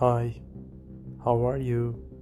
Hi, how are you?